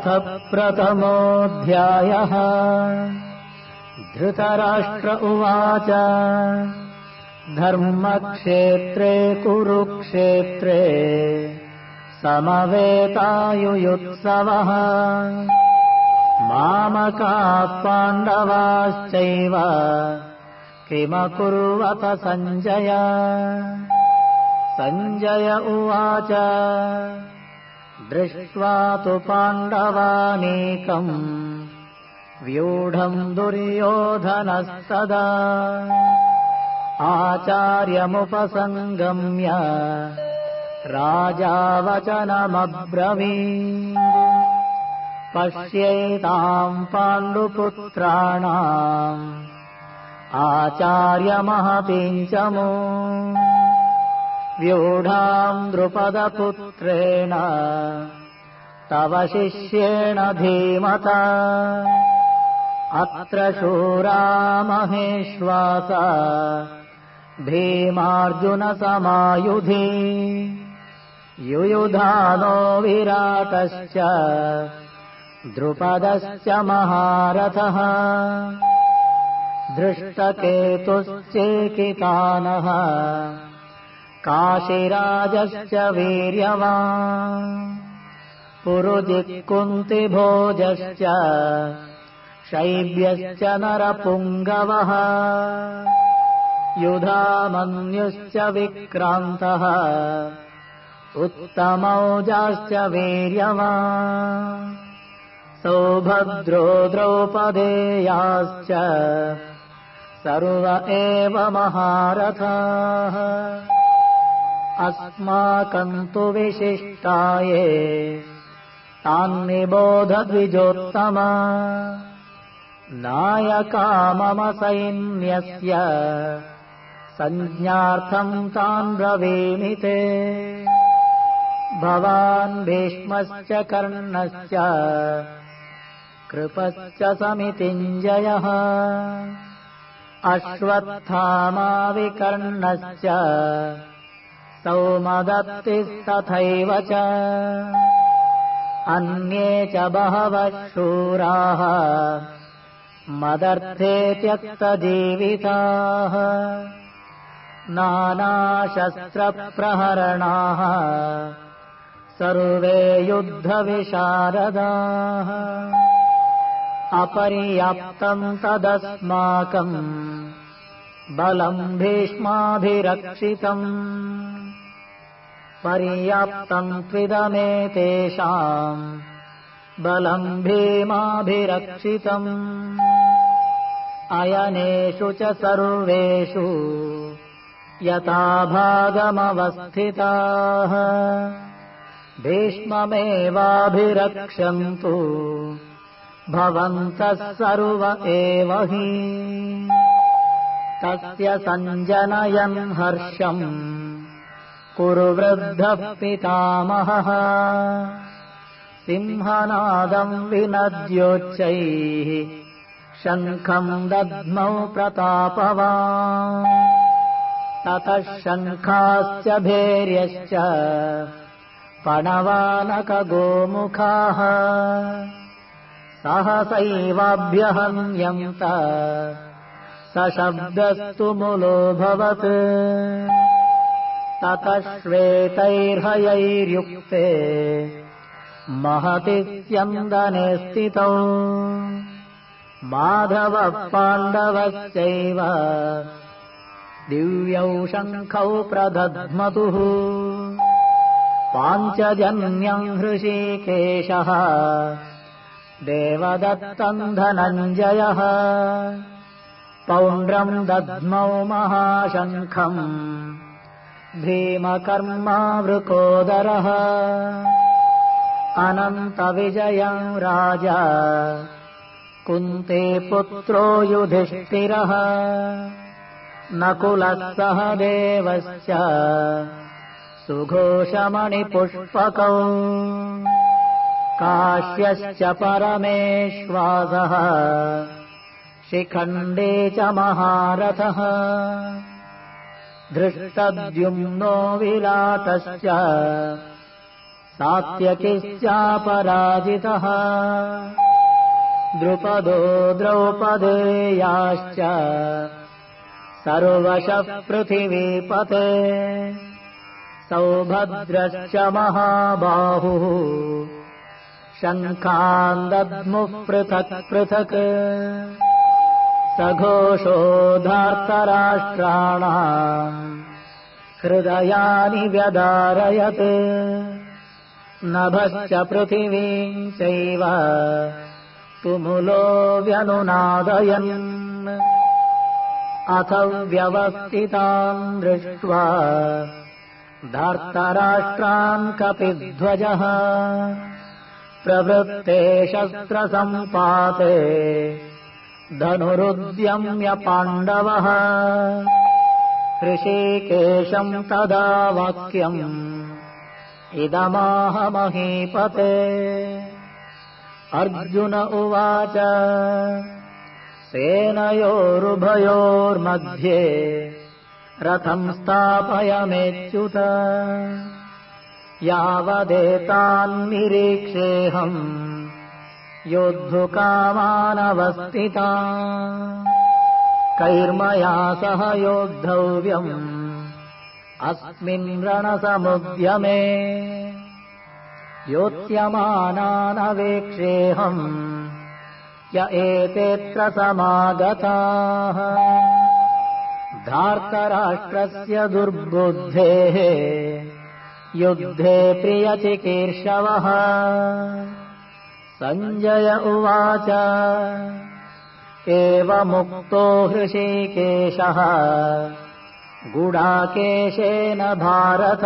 अथ प्रथमोऽध्यायः धृतराष्ट्र उवाच। धर्मक्षेत्रे कुरुक्षेत्रे समवेतायुयुत्सवः। मामकाः पाण्डवाश्चैव किमकुर्वत सञ्जय? सञ्जय उवाच दृष्ट्वा तु पाण्डवानीकम् व्यूढम् दुर्योधनस्तदा। आचार्यमुपसङ्गम्य राजावचनमब्रवी पश्येताम् पाण्डुपुत्राणाम् आचार्यमहतिञ्चमो व्यूढाम् तव शिष्येण धीमता। अत्र शूरामहेश्वास। भीमार्जुनसमायुधि। युयुधानो विराटश्च। द्रुपदश्च महारथः। दृष्टकेतुश्चेकितानः काशीराजश्च वीर्यवान्। पुरुजित्कुन्तिभोजश्च शैब्यश्च नरपुङ्गवः। युधामन्युश्च विक्रान्तः उत्तमौजाश्च वीर्यवान्। सौभद्रो द्रौपदेयाश्च सर्व एव महारथाः अस्माकम् तु विशिष्टाये। तान्निबोधद्विजोत्तमा। नायका मम सैन्यस्य सञ्ज्ञार्थम् तान् ब्रवीमिते। भवान् भीष्मश्च कर्णश्च। कृपश्च समितिञ्जयः। अश्वत्थामाविकर्णश्च सौमदत्तिस्तथैव च। अन्ये च बहवः शूराः मदर्थे त्यक्तजीविताः नानाशस्त्रप्रहरणाः सर्वे युद्धविशारदाः। अपर्याप्तम् तदस्माकम् बलम् भीष्माभिरक्षितम् पर्याप्तम् त्विदमेतेषाम् बलम् भीमाभिरक्षितम्। अयनेषु च सर्वेषु यथा भागमवस्थिताः। भीष्ममेवाभिरक्षन्तु भवन्तः सर्व एव हि। तस्य सञ्जनयन् हर्षम् कुरु वृद्धः पितामहः सिंहनादम् विनद्योच्चैः शङ्खम् दद्मौ प्रतापवान्। ततः शङ्खाश्च भैर्यश्च पणवानकगोमुखाः। सहसैवाभ्यहन्यन्त सशब्दस्तु मुलोऽभवत् ततः श्वेतैर्हयैर्युक्ते महति स्यन्दने स्थितौ। माधवः पाण्डवश्चैव दिव्यौ शङ्खौ प्रदध्मतुः। पाञ्चजन्यम् हृषीकेशः। देवदत्तम् धनञ्जयः पौण्ड्रम् दध्मौ महाशङ्खम् भीमकर्मावृकोदरः। अनन्तविजयम् राजा। कुन्ते पुत्रो युधिष्ठिरः। नकुलः सह देवश्च सुघोषमणिपुष्पकौ। काश्यश्च परमेश्वासः। शिखण्डे च महारथः धृष्टद्युम्नो विराटश्च सात्यकिश्चापराजितः। द्रुपदो द्रौपदेयाश्च सर्वशः पृथिवीपते। सौभद्रश्च महाबाहुः। शङ्खान्दद्मुः पृथक् पृथक् सघोषोधार्तराष्ट्राणाम् हृदयानि व्यदारयत्। नभश्च पृथिवीम् चैव तुमुलो व्यनुनादयन्। अथ व्यवस्थिताम् दृष्ट्वा धार्तराष्ट्रान् कपिध्वजः। प्रवृत्ते शस्त्रसम्पाते धनुरुद्यम्य पाण्डवः। ऋषिकेशम् तदा वाक्यम् इदमाहमहीपते। अर्जुन उवाच सेनयोरुभयोर्मध्ये रथम् स्थापयमेच्युत यावदेतान्निरीक्षेऽहम् योद्धुकामानवस्थिता। कैर्मया सह योद्धव्यम् अस्मिन् रणसमुद्यमे। योत्स्यमानानवेक्षेऽहम् य एतेऽत्र समागताः। धार्तराष्ट्रस्य दुर्बुद्धेः युद्धे प्रियचिकीर्षवः सञ्जय उवाच। एवमुक्तो हृषीकेशः गुडाकेशेन भारत।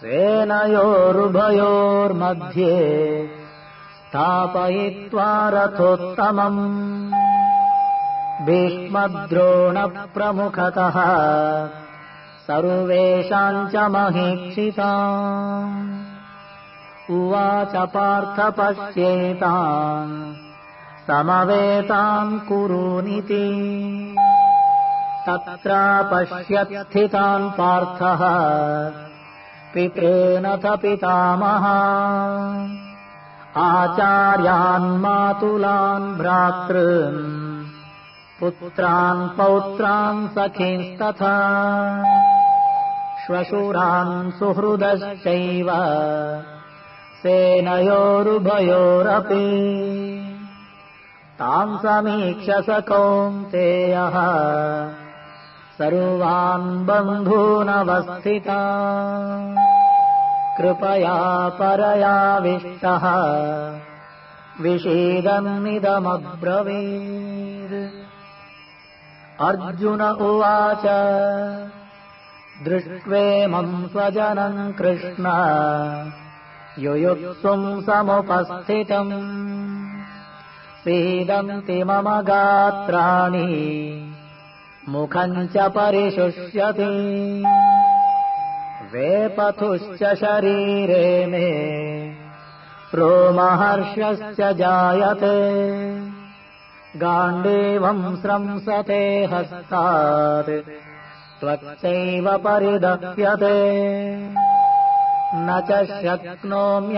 सेनयोरुभयोर्मध्ये स्थापयित्वा रथोत्तमम्। भीष्मद्रोणप्रमुखतः सर्वेषाम् च महीक्षिता उवाच पार्थ पश्येताम् समवेताम् कुरूनिति पश्यत्स्थितान् पार्थः पितेनथ पितामहा। आचार्यान्मातुलान् भ्रातॄन् पुत्रान् पौत्रान् सखींस्तथा। श्वशुरान् सुहृदश्चैव सेनयोरुभयोरपि ताम् समीक्ष स कौन्तेयः। सर्वान् बन्धूनवस्थिता। कृपया परयाविष्टः विषीदन्निदमब्रवीत् अर्जुन उवाच दृष्ट्वेमम् स्वजनम् कृष्ण युयुत्सुम् समुपस्थितम् सीदन्ति मम गात्राणि मुखम् च परिशुष्यति। वेपथुश्च शरीरे मे रोमहर्षश्च जायते। गाण्डीवम् स्रंसते हस्तात् त्वच्चैव परिदप्यते न च शक्नोम्यवस्थातुम्।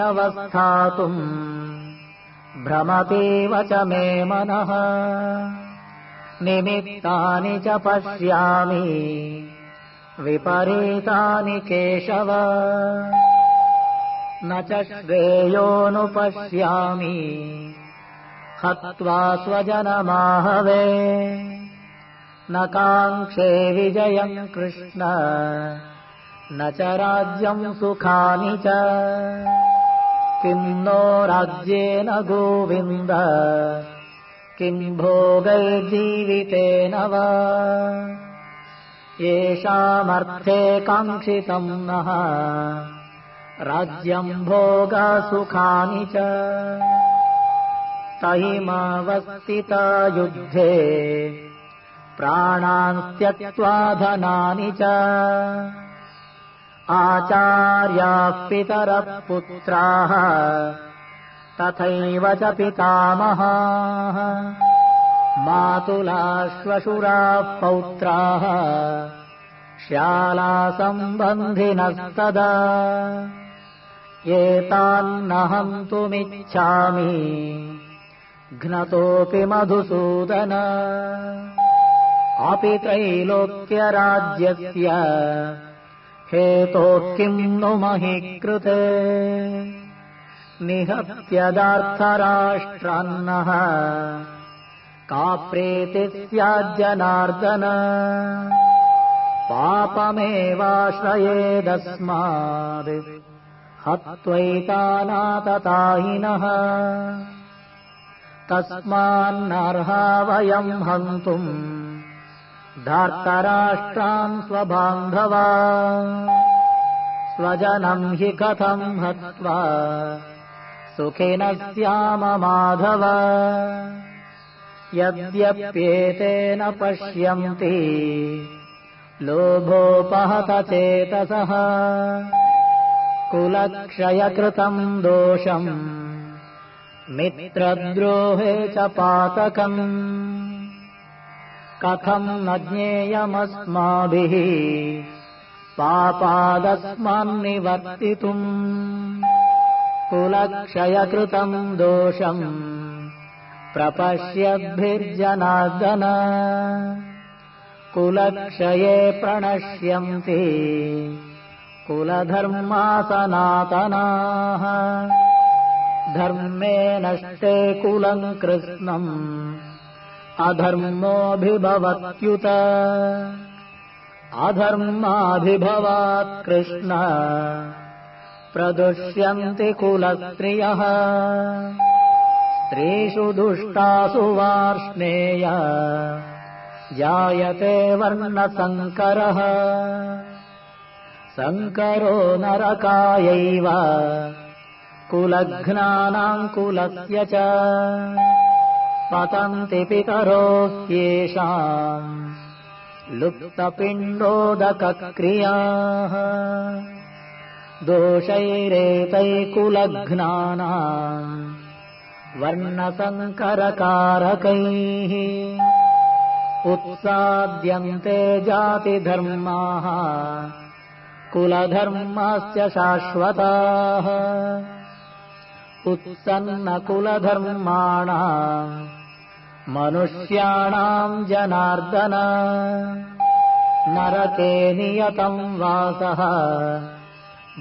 भ्रमतीव च मे मनः। निमित्तानि च पश्यामि। विपरीतानि केशव। न च श्रेयोऽनुपश्यामि। हत्वा स्वजनमाहवे। न काङ्क्षे विजयम् कृष्ण न च राज्यम् सुखानि च। किम् नो राज्येन गोविन्द? किम् भोगैर्जीवितेन वा? येषामर्थे काङ्क्षितम् नः। राज्यम् भोगसुखानि च। तैमावस्थिता युद्धे प्राणान् त्यक्त्वा धनानि च आचार्याः पितरः पुत्राः। तथैव च पितामहाः। मातुलाश्वशुराः पौत्राः। श्यालासम्बन्धिनस्तदा। एतान्न हन्तुमिच्छामि घ्नतोऽपि मधुसूदन। अपि त्रैलोक्यराज्यस्य हेतोः किम् नु मही कृते निहत्यदार्थराष्ट्रान्नः। का प्रेति स्याज्जनार्दन? पापमेवाश्रयेदस्माद्। हत्वैतानाततायिनः। तस्मान्नर्हा वयम् हन्तुम् धार्तराष्ट्रान् स्वबान्धवा। स्वजनम् हि कथम् हत्वा सुखिन स्याम माधव। यद्यप्येतेन पश्यन्ति लोभोपहतचेतसः कुलक्षयकृतम् दोषम् मित्रद्रोहे च पातकम् कथम् न ज्ञेयमस्माभिः पापादस्मान्निवर्तितुम् कुलक्षयकृतम् दोषम् प्रपश्यद्भिर्जनार्दन कुलक्षये प्रणश्यन्ति कुलधर्मा सनातनाः धर्मे नष्टे कुलम् कृत्स्नम् अधर्मोऽभिभवत्युत। अधर्माभिभवात् कृष्ण। प्रदुष्यन्ति कुलस्त्रियः। स्त्रीषु दुष्टासु वार्ष्णेय। जायते वर्णसङ्करः। सङ्करो नरकायैव। कुलघ्नानाम् कुलस्य च पतन्ति पितरो ह्येषाम् लुप्तपिण्डोदकक्रियाः। दोषैरेतैकुलघ्नानाम् वर्णसङ्करकारकैः उत्साद्यन्ते जातिधर्माः कुलधर्माश्च शाश्वताः। उत्सन्नकुलधर्माणाम् मनुष्याणाम् जनार्दन। नरके नियतम् वासः।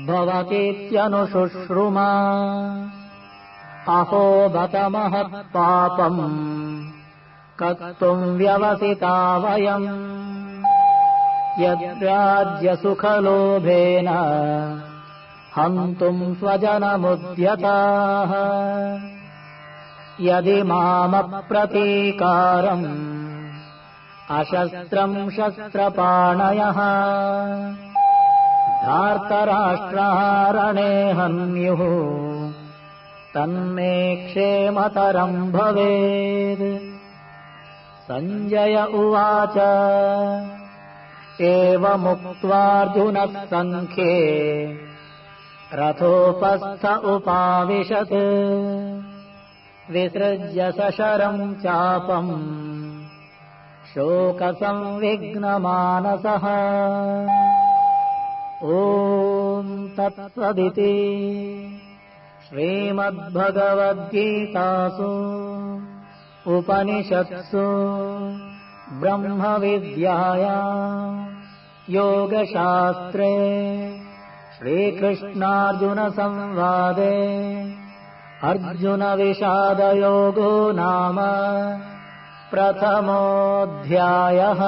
भवतीत्यनुशुश्रुमा। अहो बतमहत्पापम् कर्तुम् व्यवसिता वयम्। यद्राज्यसुखलोभेन हन्तुम् स्वजनमुद्यताः यदि मामप्रतीकारम् अशस्त्रम् शस्त्रपाणयः धार्तराष्ट्रहारणे हन्युः तन्मे क्षेमतरम् भवेत् सञ्जय उवाच। एवमुक्त्वार्जुनः सङ्ख्ये रथोपस्थ उपाविशत् विसृज्य सशरम् चापम् शोकसंविघ्नमानसः। ॐ तत्त्वदिति। श्रीमद्भगवद्गीतासु। उपनिषत्सु। ब्रह्मविद्याया। योगशास्त्रे। श्रीकृष्णार्जुनसंवादे अर्जुनविषादयोगो नाम प्रथमोऽध्यायः